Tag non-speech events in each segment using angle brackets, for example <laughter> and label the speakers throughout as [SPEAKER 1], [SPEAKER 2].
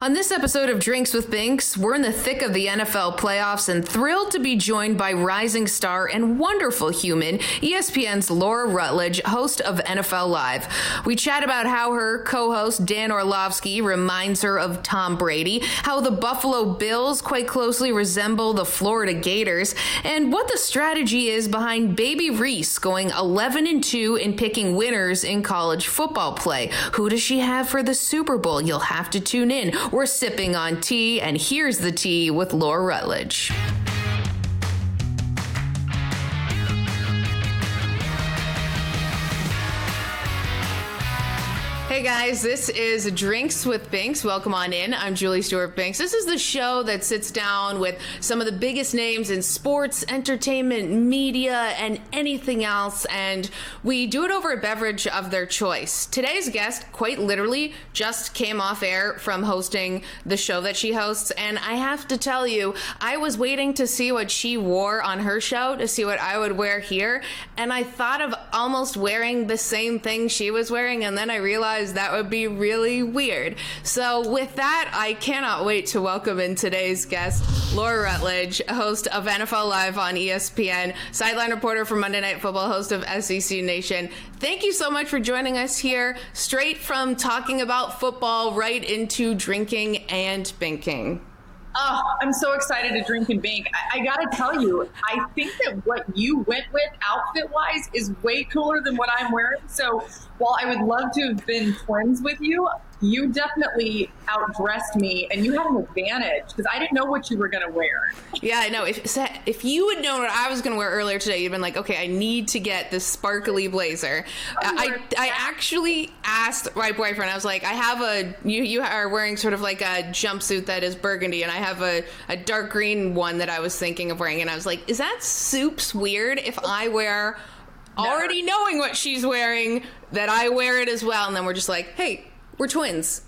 [SPEAKER 1] On this episode of Drinks with Binks, we're in the thick of the NFL playoffs and thrilled to be joined by rising star and wonderful human, ESPN's Laura Rutledge, host of NFL Live. We chat about how her co host, Dan Orlovsky, reminds her of Tom Brady, how the Buffalo Bills quite closely resemble the Florida Gators, and what the strategy is behind Baby Reese going 11 and 2 in picking winners in college football play. Who does she have for the Super Bowl? You'll have to tune in. We're sipping on tea, and here's the tea with Laura Rutledge. Hey guys, this is Drinks with Binks. Welcome on in. I'm Julie Stewart Binks. This is the show that sits down with some of the biggest names in sports, entertainment, media, and anything else, and we do it over a beverage of their choice. Today's guest, quite literally, just came off air from hosting the show that she hosts, and I have to tell you, I was waiting to see what she wore on her show to see what I would wear here, and I thought of almost wearing the same thing she was wearing, and then I realized that would be really weird. So, with that, I cannot wait to welcome in today's guest, Laura Rutledge, host of NFL Live on ESPN, sideline reporter for Monday Night Football, host of SEC Nation. Thank you so much for joining us here, straight from talking about football right into drinking and binking.
[SPEAKER 2] Oh, I'm so excited to drink and bink. I, I got to tell you, I think that what you went with outfit wise is way cooler than what I'm wearing. So while I would love to have been twins with you, you definitely outdressed me and you had an advantage because I didn't know what you were going to wear.
[SPEAKER 1] Yeah, I know. If if you had known what I was going to wear earlier today, you'd been like, okay, I need to get this sparkly blazer. Oh, I, I actually asked my boyfriend, I was like, I have a, you, you are wearing sort of like a jumpsuit that is burgundy, and I have a, a dark green one that I was thinking of wearing. And I was like, is that soups weird if I wear already knowing what she's wearing that I wear it as well? And then we're just like, hey, we're twins.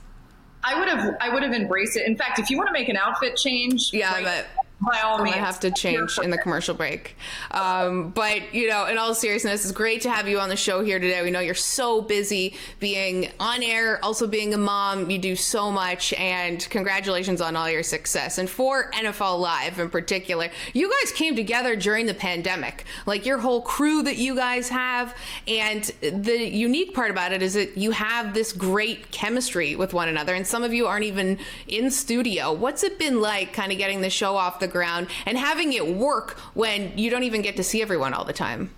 [SPEAKER 2] I would have I would have embraced it. In fact, if you want to make an outfit change,
[SPEAKER 1] yeah, like, but
[SPEAKER 2] by all means,
[SPEAKER 1] gonna have to change in the commercial break. Um, but you know, in all seriousness, it's great to have you on the show here today. We know you're so busy being on air, also being a mom. You do so much, and congratulations on all your success. And for NFL Live in particular, you guys came together during the pandemic, like your whole crew that you guys have. And the unique part about it is that you have this great chemistry with one another, and some of you aren't even in studio. What's it been like, kind of getting the show off the ground and having it work when you don't even get to see everyone all the time.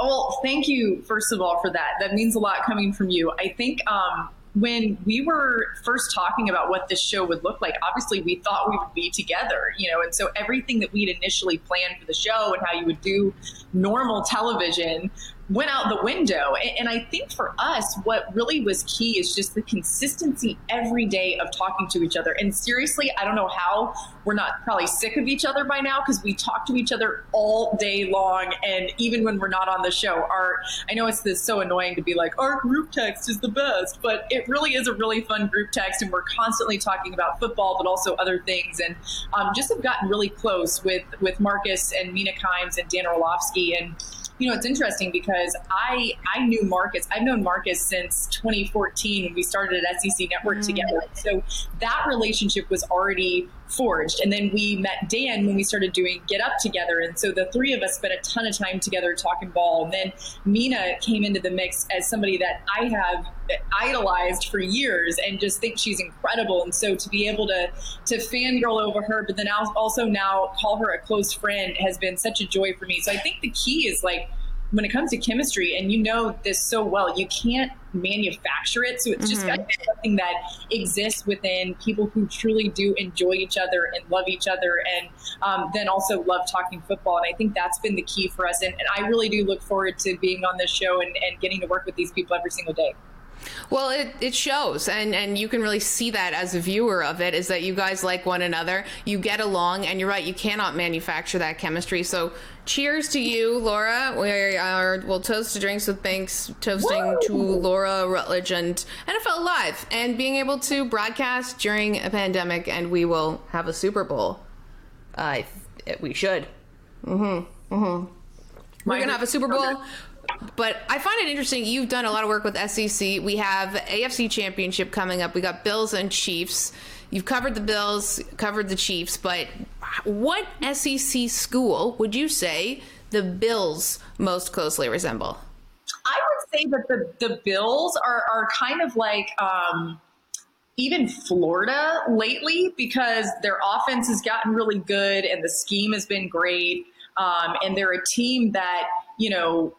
[SPEAKER 2] Well, thank you, first of all, for that. That means a lot coming from you. I think um, when we were first talking about what this show would look like, obviously we thought we would be together, you know, and so everything that we'd initially planned for the show and how you would do normal television went out the window. And I think for us, what really was key is just the consistency every day of talking to each other. And seriously, I don't know how we're not probably sick of each other by now because we talk to each other all day long. And even when we're not on the show, our I know it's this so annoying to be like, our group text is the best, but it really is a really fun group text. And we're constantly talking about football, but also other things. And um, just have gotten really close with, with Marcus and Mina Kimes and Dan Orlovsky. And you know, it's interesting because I I knew Marcus. I've known Marcus since 2014 when we started at SEC Network mm-hmm. together. So that relationship was already forged. And then we met Dan when we started doing Get Up together. And so the three of us spent a ton of time together talking ball. And then Mina came into the mix as somebody that I have idolized for years and just think she's incredible. And so to be able to to fangirl over her, but then also now call her a close friend has been such a joy for me. So I think the key is like when it comes to chemistry, and you know this so well, you can't manufacture it. So it's mm-hmm. just got to be something that exists within people who truly do enjoy each other and love each other, and um, then also love talking football. And I think that's been the key for us. And, and I really do look forward to being on this show and, and getting to work with these people every single day.
[SPEAKER 1] Well, it, it shows, and, and you can really see that as a viewer of it, is that you guys like one another, you get along, and you're right, you cannot manufacture that chemistry. So, cheers to you, Laura. We are, we'll toast to Drinks with Binks, toasting Woo! to Laura Rutledge and NFL Live, and being able to broadcast during a pandemic, and we will have a Super Bowl. I uh, we should. Mm-hmm. Mm-hmm. We're gonna have a Super Bowl but I find it interesting. You've done a lot of work with SEC. We have AFC Championship coming up. We got Bills and Chiefs. You've covered the Bills, covered the Chiefs, but what SEC school would you say the Bills most closely resemble?
[SPEAKER 2] I would say that the, the Bills are, are kind of like um, even Florida lately because their offense has gotten really good and the scheme has been great. Um, and they're a team that, you know,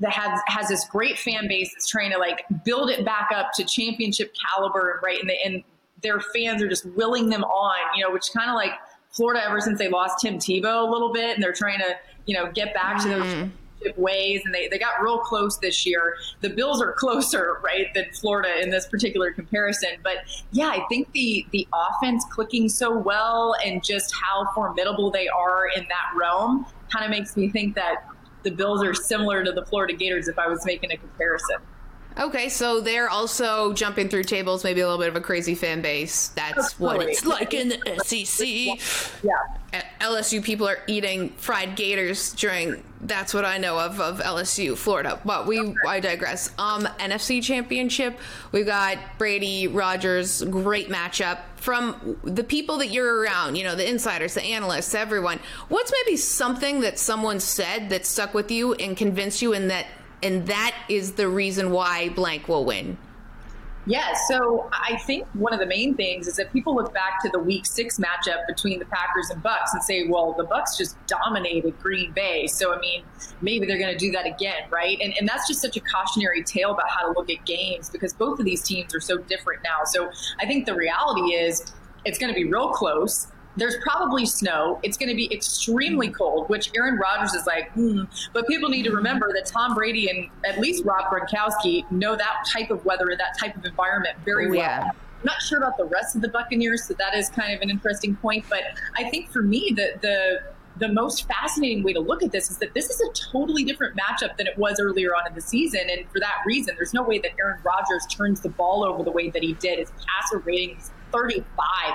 [SPEAKER 2] that has has this great fan base that's trying to like build it back up to championship caliber, right? And, the, and their fans are just willing them on, you know, which kind of like Florida ever since they lost Tim Tebow a little bit, and they're trying to you know get back mm. to those mm-hmm. ways, and they they got real close this year. The Bills are closer, right, than Florida in this particular comparison. But yeah, I think the the offense clicking so well and just how formidable they are in that realm kind of makes me think that the Bills are similar to the Florida Gators if I was making a comparison.
[SPEAKER 1] Okay, so they're also jumping through tables, maybe a little bit of a crazy fan base. That's what it's like in the <laughs> SEC.
[SPEAKER 2] Yeah.
[SPEAKER 1] LSU people are eating fried gators during that's what I know of of LSU, Florida. But we I digress. Um NFC championship, we've got Brady, Rodgers, great matchup from the people that you're around, you know, the insiders, the analysts, everyone. What's maybe something that someone said that stuck with you and convinced you and that and that is the reason why blank will win.
[SPEAKER 2] Yeah, so I think one of the main things is that people look back to the Week Six matchup between the Packers and Bucs and say, "Well, the Bucs just dominated Green Bay, so I mean, maybe they're going to do that again, right?" And and that's just such a cautionary tale about how to look at games because both of these teams are so different now. So I think the reality is it's going to be real close there's probably snow. It's going to be extremely mm. cold, which Aaron Rodgers is like, hmm. But people need to remember that Tom Brady and at least Rob Gronkowski know that type of weather that type of environment very well. Yeah. I'm not sure about the rest of the Buccaneers, so that is kind of an interesting point. But I think for me, the the the most fascinating way to look at this is that this is a totally different matchup than it was earlier on in the season. And for that reason, there's no way that Aaron Rodgers turns the ball over the way that he did. His passer ratings 35.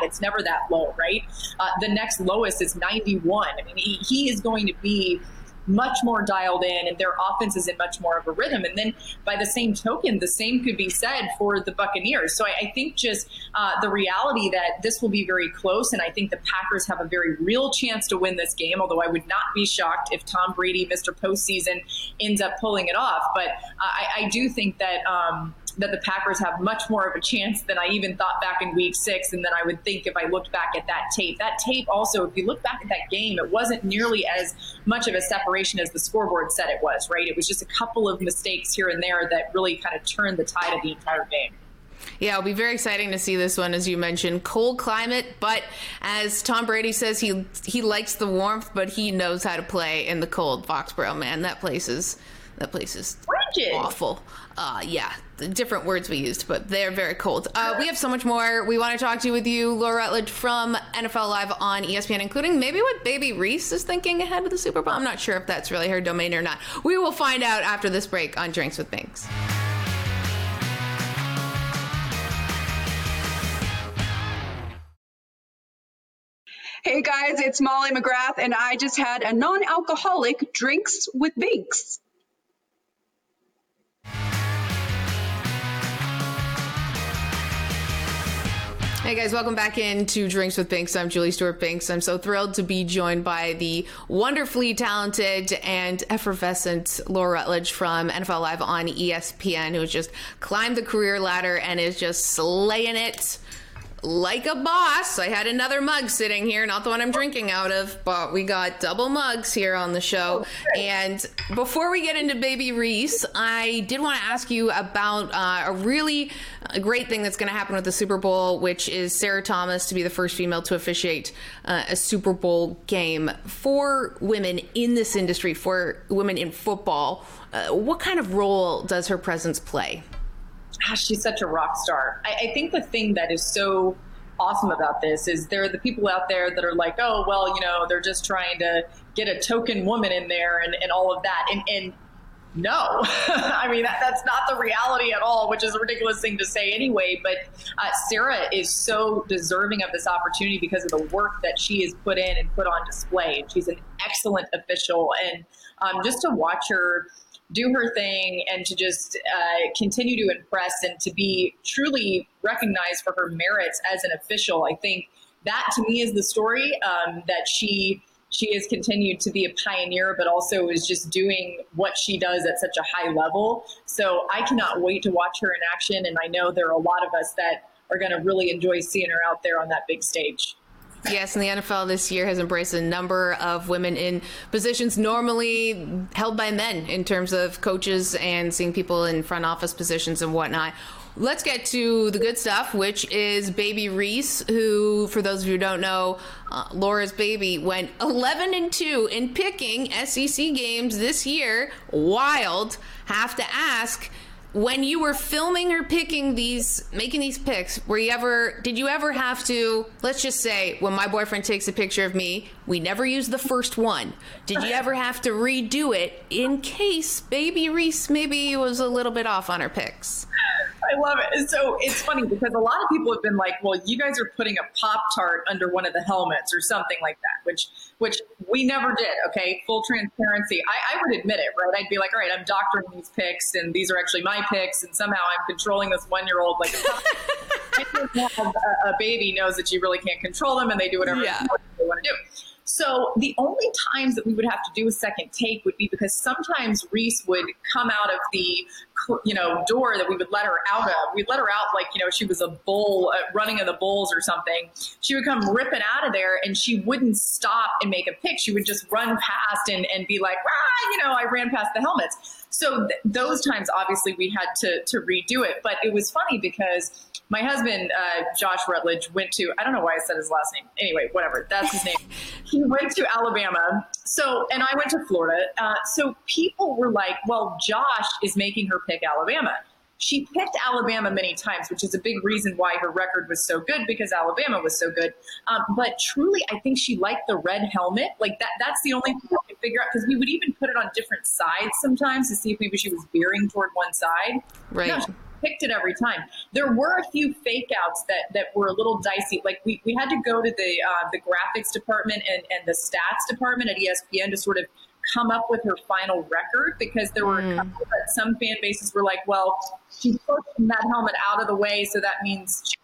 [SPEAKER 2] It's never that low, right? Uh, the next lowest is 91. I mean, he, he is going to be much more dialed in and their offense is in much more of a rhythm. And then by the same token, the same could be said for the Buccaneers. So I, I think just uh, the reality that this will be very close, and I think the Packers have a very real chance to win this game, although I would not be shocked if Tom Brady, Mr. Postseason, ends up pulling it off. But I, I do think that. Um, that the Packers have much more of a chance than I even thought back in week six. And then I would think if I looked back at that tape. That tape also, if you look back at that game, it wasn't nearly as much of a separation as the scoreboard said it was, right? It was just a couple of mistakes here and there that really kind of turned the tide of the entire game.
[SPEAKER 1] Yeah, it'll be very exciting to see this one, as you mentioned. Cold climate, but as Tom Brady says, he he likes the warmth, but he knows how to play in the cold. Foxborough, man, that place is that place is awful. Uh, yeah, the different words we used, but they're very cold. Uh, we have so much more we want to talk to you with you, Laura Rutledge from NFL Live on ESPN, including maybe what Baby Reese is thinking ahead of the Super Bowl. I'm not sure if that's really her domain or not. We will find out after this break on Drinks with Binks.
[SPEAKER 3] Hey guys, it's Molly McGrath, and I just had a non alcoholic drinks with Binks.
[SPEAKER 1] Hey guys, welcome back into Drinks with Binks. I'm Julie Stewart Binks. I'm so thrilled to be joined by the wonderfully talented and effervescent Laura Rutledge from NFL Live on ESPN, who's just climbed the career ladder and is just slaying it like a boss. I had another mug sitting here, not the one I'm drinking out of, but we got double mugs here on the show. And before we get into Baby Reese, I did want to ask you about uh, a really great thing that's going to happen with the Super Bowl, which is Sarah Thomas to be the first female to officiate uh, a Super Bowl game for women in this industry, for women in football. Uh, what kind of role does her presence play?
[SPEAKER 2] Gosh, she's such a rock star. I, I think the thing that is so awesome about this is there are the people out there that are like, oh, well, you know, they're just trying to get a token woman in there and, and all of that. And, and no, <laughs> I mean, that, that's not the reality at all, which is a ridiculous thing to say anyway. But uh, Sarah is so deserving of this opportunity because of the work that she has put in and put on display. She's an excellent official. And um, just to watch her do her thing and to just uh, continue to impress and to be truly recognized for her merits as an official. I think that to me is the story um, that she she has continued to be a pioneer, but also is just doing what she does at such a high level. So I cannot wait to watch her in action, and I know there are a lot of us that are going to really enjoy seeing her out there on that big stage.
[SPEAKER 1] Yes, and the NFL this year has embraced a number of women in positions normally held by men in terms of coaches and seeing people in front office positions and whatnot. Let's get to the good stuff, which is Baby Reese, who, for those of you who don't know, uh, Laura's baby went 11 and 2 in picking SEC games this year. Wild. Have to ask when you were filming or picking these making these picks were you ever did you ever have to let's just say when my boyfriend takes a picture of me we never use the first one. Did you ever have to redo it in case baby reese maybe was a little bit off on her picks
[SPEAKER 2] I love it. So it's funny because a lot of people have been like, "Well, you guys are putting a pop tart under one of the helmets or something like that," which which we never did. Okay, full transparency. I, I would admit it, right? I'd be like, "All right, I'm doctoring these picks, and these are actually my picks, and somehow I'm controlling this one year old." Like, <laughs> a, a baby knows that you really can't control them, and they do whatever yeah. they want to do. So the only times that we would have to do a second take would be because sometimes Reese would come out of the you know door that we would let her out of. We'd let her out like you know she was a bull uh, running in the bulls or something. She would come ripping out of there and she wouldn't stop and make a pick. She would just run past and, and be like, ah, you know, I ran past the helmets. So th- those times, obviously, we had to to redo it. But it was funny because my husband, uh, Josh Rutledge, went to, I don't know why I said his last name. Anyway, whatever. That's his name. <laughs> he went to Alabama. So, and I went to Florida. Uh, so people were like, well, Josh is making her pick Alabama. She picked Alabama many times, which is a big reason why her record was so good because Alabama was so good. Um, but truly, I think she liked the red helmet. Like that, that's the only thing I could figure out because we would even put it on different sides sometimes to see if maybe she was veering toward one side.
[SPEAKER 1] Right. No,
[SPEAKER 2] picked it every time. There were a few fake outs that, that were a little dicey. Like we, we had to go to the uh, the graphics department and, and the stats department at ESPN to sort of come up with her final record because there were mm. some fan bases were like, well, she's pushing that helmet out of the way, so that means. She,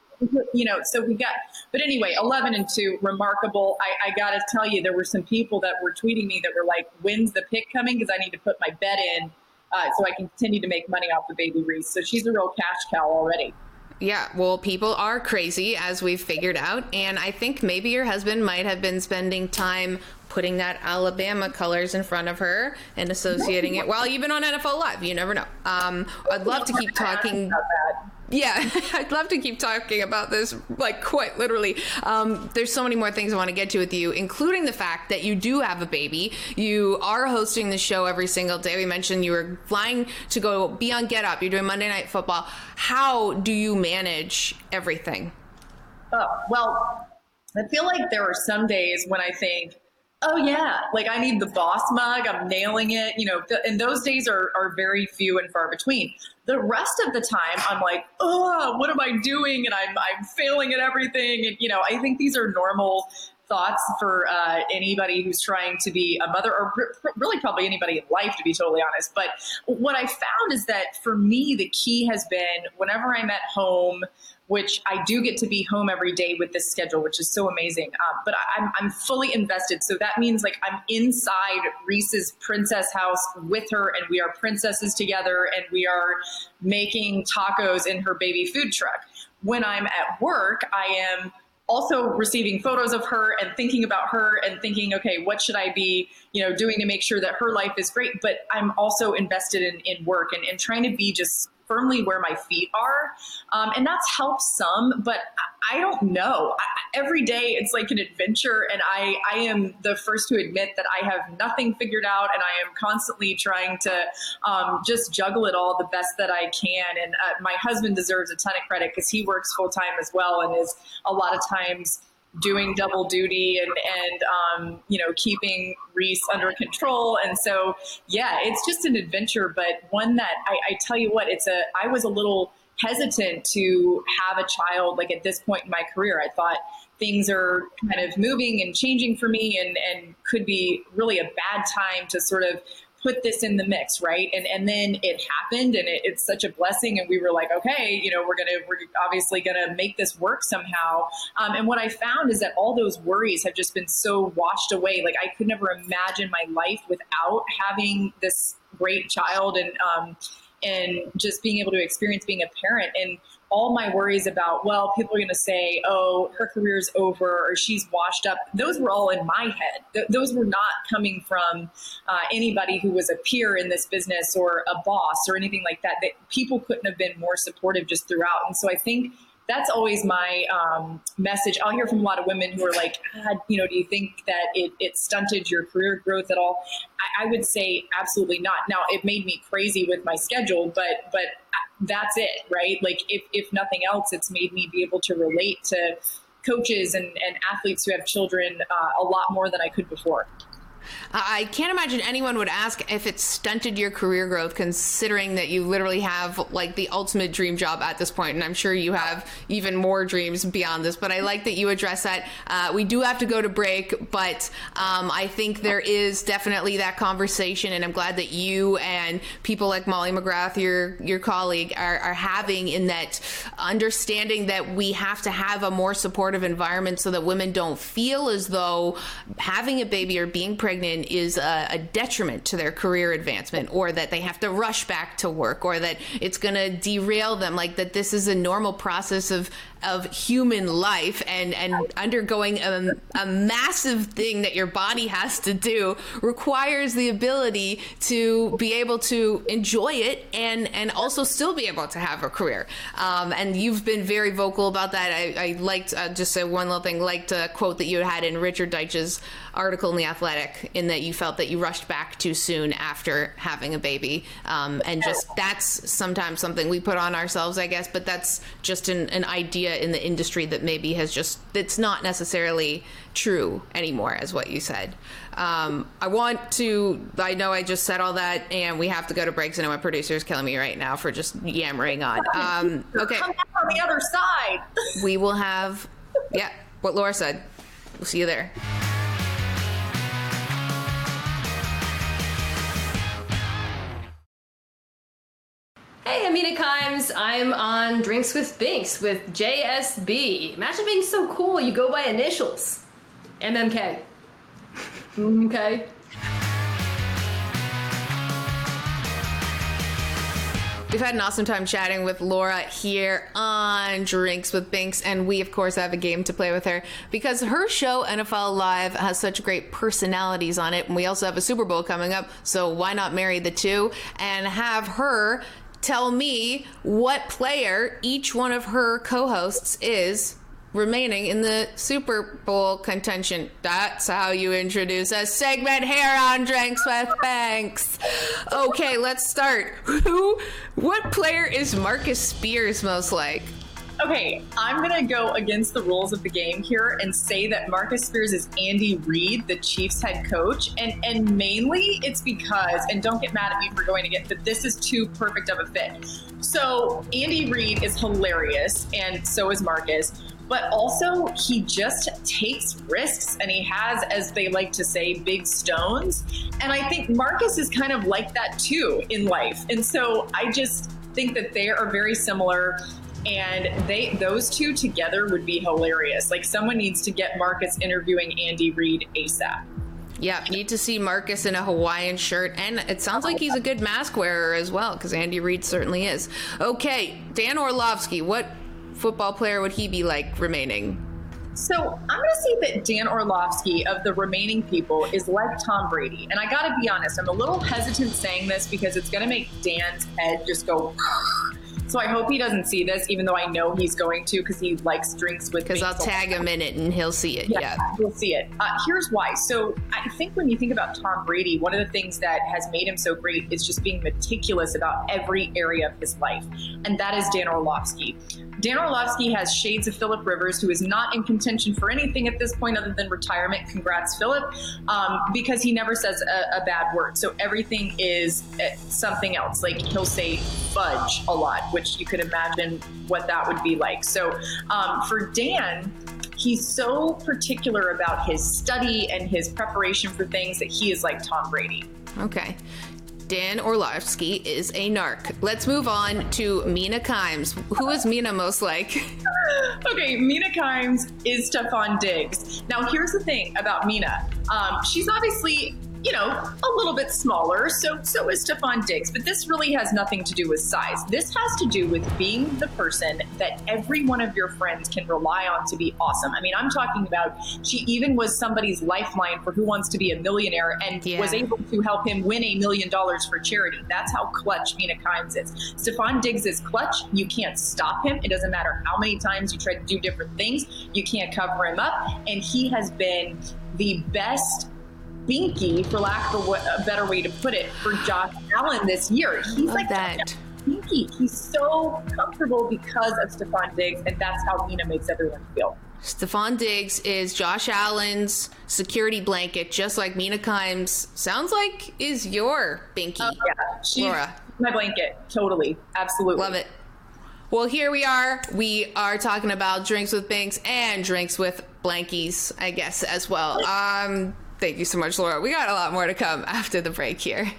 [SPEAKER 2] you know, so we got, but anyway, 11 and 2, remarkable. I, I got to tell you, there were some people that were tweeting me that were like, when's the pick coming? Because I need to put my bet in uh, so I can continue to make money off the baby Reese. So she's a real cash cow already.
[SPEAKER 1] Yeah, well, people are crazy, as we've figured out. And I think maybe your husband might have been spending time putting that Alabama colors in front of her and associating it. Well, you've been on NFL Live. You never know. Um, I'd love to keep talking yeah, <laughs> I'd love to keep talking about this, like quite literally. Um, there's so many more things I want to get to with you, including the fact that you do have a baby. You are hosting the show every single day. We mentioned you were flying to go be on Get Up. You're doing Monday Night Football. How do you manage everything?
[SPEAKER 2] Oh, well, I feel like there are some days when I think, oh yeah. Like i need the boss mug. I'm nailing it. You know th- and those days are, are very few and far between. The rest of the time i'm like oh what am i doing? And i'm, I'm failing at everything. And you know i think these are normal thoughts for uh, anybody who's trying to be a mother, or really probably anybody in life, to be totally honest. But what I found is that for me, the key has been whenever I'm at home which I do get to be home every day with this schedule, which is so amazing. Um, but I, I'm, I'm fully invested. So that means like I'm inside Reese's princess house with her, and we are princesses together, and we are making tacos in her baby food truck. When I'm at work, I am also receiving photos of her and thinking about her and thinking, okay, what should I be, you know, doing to make sure that her life is great? But I'm also invested in, in work and, and trying to be just firmly where my feet are. Um, and that's helped some, but I, don't know. I, every day it's like an adventure, and I, I am the first to admit that I have nothing figured out, and I am constantly trying to um, just juggle it all the best that I can. And uh, my husband deserves a ton of credit because he works full time as well and is a lot of times doing double duty and and um, you know keeping Reese under control. And so yeah, it's just an adventure, but one that I, I tell you what, it's a I was a little hesitant to have a child like at this point in my career. I thought things are kind of moving and changing for me and, and could be really a bad time to sort of put this in the mix, right? And and then it happened, and it, it's such a blessing. And we were like, okay, you know, we're gonna we're obviously gonna make this work somehow. Um, and what I found is that all those worries have just been so washed away. Like I could never imagine my life without having this great child and um, and just being able to experience being a parent and all my worries about, well, people are going to say, oh, her career's over or she's washed up, those were all in my head. Th- those were not coming from uh, anybody who was a peer in this business or a boss or anything like that. That people couldn't have been more supportive just throughout. And so I think that's always my um, message. I'll hear from a lot of women who are like, you know, do you think that it, it stunted your career growth at all? I, I, would say absolutely not. Now, it made me crazy with my schedule, but but that's it, right? Like, if, if nothing else, it's made me be able to relate to coaches and, and athletes who have children uh, a lot more than I could before.
[SPEAKER 1] I can't imagine anyone would ask if it stunted your career growth, considering that you literally have like the ultimate dream job at this point, and I'm sure you have even more dreams beyond this. But I like that you address that. Uh, we do have to go to break, but um, I think there is definitely that conversation, and I'm glad that you and people like Molly McGrath, your your colleague, are, are having in that understanding that we have to have a more supportive environment so that women don't feel as though having a baby or being pregnant pregnant is a, a detriment to their career advancement or that they have to rush back to work or that it's going to derail them like that this is a normal process of of human life and and undergoing a, a massive thing that your body has to do requires the ability to be able to enjoy it and and also still be able to have a career. Um, and you've been very vocal about that. I, I liked uh, just say one little thing liked a quote that you had in Richard Deitsch's article in the Athletic in that you felt that you rushed back too soon after having a baby. Um, and just that's sometimes something we put on ourselves I guess but that's just an, an idea in the industry that maybe has just it's not necessarily true anymore as what you said. Um, i want to i know i just said all that and we have to go to breaks i know my producer is killing me right now for just yammering on. Um, okay.
[SPEAKER 2] Come on the other side.
[SPEAKER 1] We will have yeah what laura said. We'll see you there
[SPEAKER 4] I'm I'm on Drinks with Binks with JSB. Imagine being so cool, you go by initials. MMK. okay.
[SPEAKER 1] We've had an awesome time chatting with Laura here on Drinks with Binks, and we, of course, have a game to play with her because her show, NFL Live, has such great personalities on it. And we also have a Super Bowl coming up, so why not marry the two and have her tell me what player each one of her co hosts is remaining in the Super Bowl contention. That's how you introduce a segment here on Drinks with Binks. Okay, let's start. Who, what player is Marcus Spears most like?
[SPEAKER 2] Okay, I'm to go against the rules of the game here and say that Marcus Spears is Andy Reid, the Chiefs head coach. And and mainly it's because, and don't get mad at me for going to get, but this is too perfect of a fit. So Andy Reid is hilarious, and so is Marcus. but also he just takes risks and he has, as they like to say, big stones. And I think Marcus is kind of like that too in life. And so I just think that they are very similar and they those two together would be hilarious. Like someone needs to get Marcus interviewing Andy Reid ASAP.
[SPEAKER 1] Yeah, need to see Marcus in a Hawaiian shirt, and it sounds like he's a good mask wearer as well, because Andy Reid certainly is. Okay, Dan Orlovsky, what football player would he be like remaining?
[SPEAKER 2] So I'm going to say that Dan Orlovsky of the remaining people is like Tom Brady. And I got to be honest, I'm a little hesitant saying this because it's going to make Dan's head just go <laughs> so I hope he doesn't see this, even though I know he's going to because he likes drinks with.
[SPEAKER 1] Because I'll tag him in it and he'll see it. Yeah, yeah.
[SPEAKER 2] he'll see it. Uh, here's why. So I think when you think about Tom Brady, one of the things that has made him so great is just being meticulous about every area of his life, and that is Dan Orlovsky. Dan Orlovsky has shades of Philip Rivers, who is not in contention for anything at this point other than retirement. Congrats, Philip, um, because he never says a, a, bad word. So everything is uh, something else. Like he'll say fudge a lot, which you could imagine what that would be like. So um, for Dan, he's so particular about his study and his preparation for things that he is like Tom Brady.
[SPEAKER 1] Okay. Dan Orlovsky is a narc. Let's move on to Mina Kimes. Who is Mina most like? <laughs>
[SPEAKER 2] okay, Mina Kimes is Stefon Diggs. Now, here's the thing about Mina. Um, she's obviously you know, a little bit smaller. So so is Stefon Diggs. But this really has nothing to do with size. This has to do with being the person that every one of your friends can rely on to be awesome. I mean, I'm talking about she even was somebody's lifeline for Who Wants to Be a Millionaire and yeah. was able to help him win a million dollars for charity. That's how clutch Mina Kimes is. Stefon Diggs is clutch. You can't stop him. It doesn't matter how many times you try to do different things. You can't cover him up. And he has been the best binky, for lack of a better way to put it, for Josh Allen this year. He's like
[SPEAKER 1] that.
[SPEAKER 2] Binky. He's so comfortable because of Stefon Diggs, and that's how Mina makes everyone feel.
[SPEAKER 1] Stefon Diggs is Josh Allen's security blanket, just like Mina Kimes sounds like is your binky. Oh,
[SPEAKER 2] yeah, she's Laura. my blanket. Totally, absolutely,
[SPEAKER 1] love it. Well, here we are. We are talking about drinks with Binks and drinks with blankies, I guess, as well. Um, Thank you so much, Laura. We got a lot more to come after the break here. hey,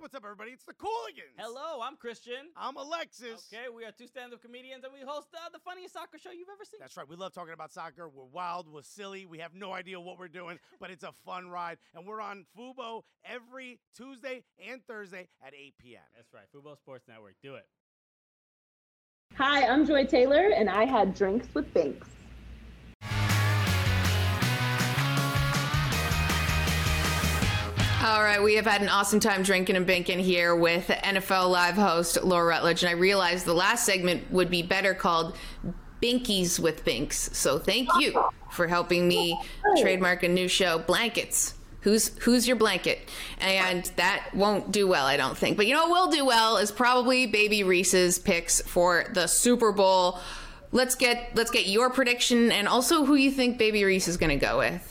[SPEAKER 5] what's up, everybody? It's the Cooligans.
[SPEAKER 6] Hello, I'm Christian.
[SPEAKER 5] I'm Alexis.
[SPEAKER 6] Okay, we are two stand-up comedians, and we host uh, the funniest soccer show you've ever seen.
[SPEAKER 5] That's right. We love talking about soccer. We're wild. We're silly. We have no idea what we're doing, <laughs> but it's a fun ride. And we're on Fubo every Tuesday and Thursday at 8 p.m.
[SPEAKER 6] That's right. Fubo Sports Network. Do it.
[SPEAKER 7] Hi, I'm Joy Taylor, and I had drinks with Binks.
[SPEAKER 1] All right, we have had an awesome time drinking and binking here with NFL Live host Laura Rutledge, and I realized the last segment would be better called Binkies with Binks. So thank you for helping me trademark a new show, Blankets Who's who's your blanket? And that won't do well, I don't think. But you know what will do well is probably Baby Reese's picks for the Super Bowl. Let's get let's get your prediction and also who you think Baby Reese is going to go with.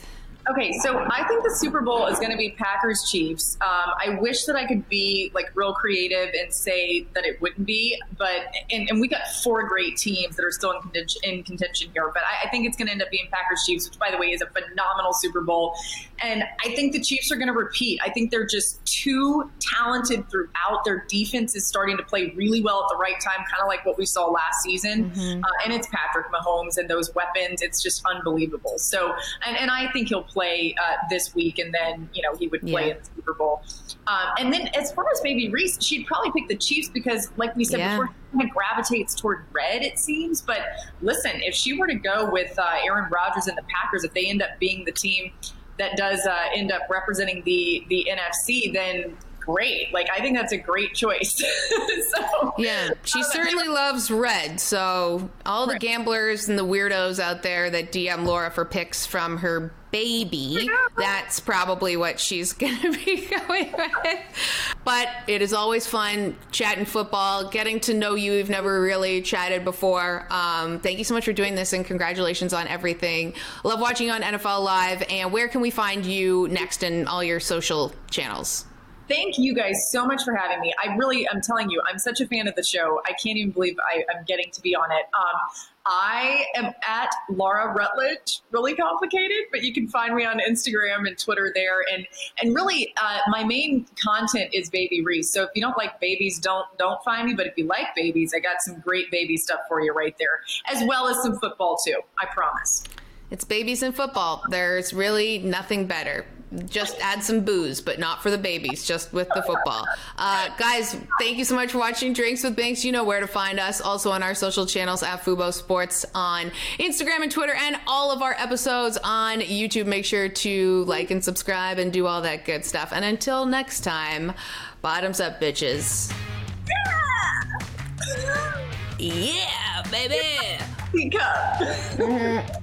[SPEAKER 2] Okay, so I think the Super Bowl is going to be Packers Chiefs. Um, I wish that I could be like real creative and say that it wouldn't be, but and, and we got four great teams that are still in contention, in contention here. But I, I think it's going to end up being Packers Chiefs, which by the way is a phenomenal Super Bowl. And I think the Chiefs are going to repeat. I think they're just too talented throughout. Their defense is starting to play really well at the right time, kind of like what we saw last season. Mm-hmm. Uh, and it's Patrick Mahomes and those weapons. It's just unbelievable. So, and, and I think he'll play uh, this week, and then you know he would play yeah. in the Super Bowl. Um, and then as far as maybe Reese, she'd probably pick the Chiefs because, like we said yeah. before, kind of gravitates toward red, it seems. But listen, if she were to go with uh, Aaron Rodgers and the Packers, if they end up being the team that does uh, end up representing the the NFC, then great. Like I think that's a great choice. <laughs> so
[SPEAKER 1] yeah, she certainly loves red. So all the gamblers and the weirdos out there that DM Laura for picks from her baby, that's probably what she's <laughs> going to be going with. But it is always fun chatting football, getting to know you. We've never really chatted before. Um, thank you so much for doing this and congratulations on everything. Love watching you on NFL Live. And where can we find you next in all your social channels?
[SPEAKER 2] Thank you guys so much for having me. I really, I'm telling you, I'm such a fan of the show. I can't even believe I, am getting to be on it. Um, I am at Laura Rutledge, really complicated, but you can find me on Instagram and Twitter there. And and really, uh, my main content is Baby Reese. So if you don't like babies, don't don't find me. But if you like babies, I got some great baby stuff for you right there, as well as some football too. I promise.
[SPEAKER 1] It's babies and football. There's really nothing better just add some booze, but not for the babies, just with the football. Uh, guys, thank you so much for watching Drinks with Binks. You know where to find us. Also on our social channels at Fubo Sports on Instagram and Twitter, and all of our episodes on YouTube. Make sure to like and subscribe and do all that good stuff. And until next time, bottoms up, bitches. Yeah, yeah baby. <laughs>
[SPEAKER 2] Cup.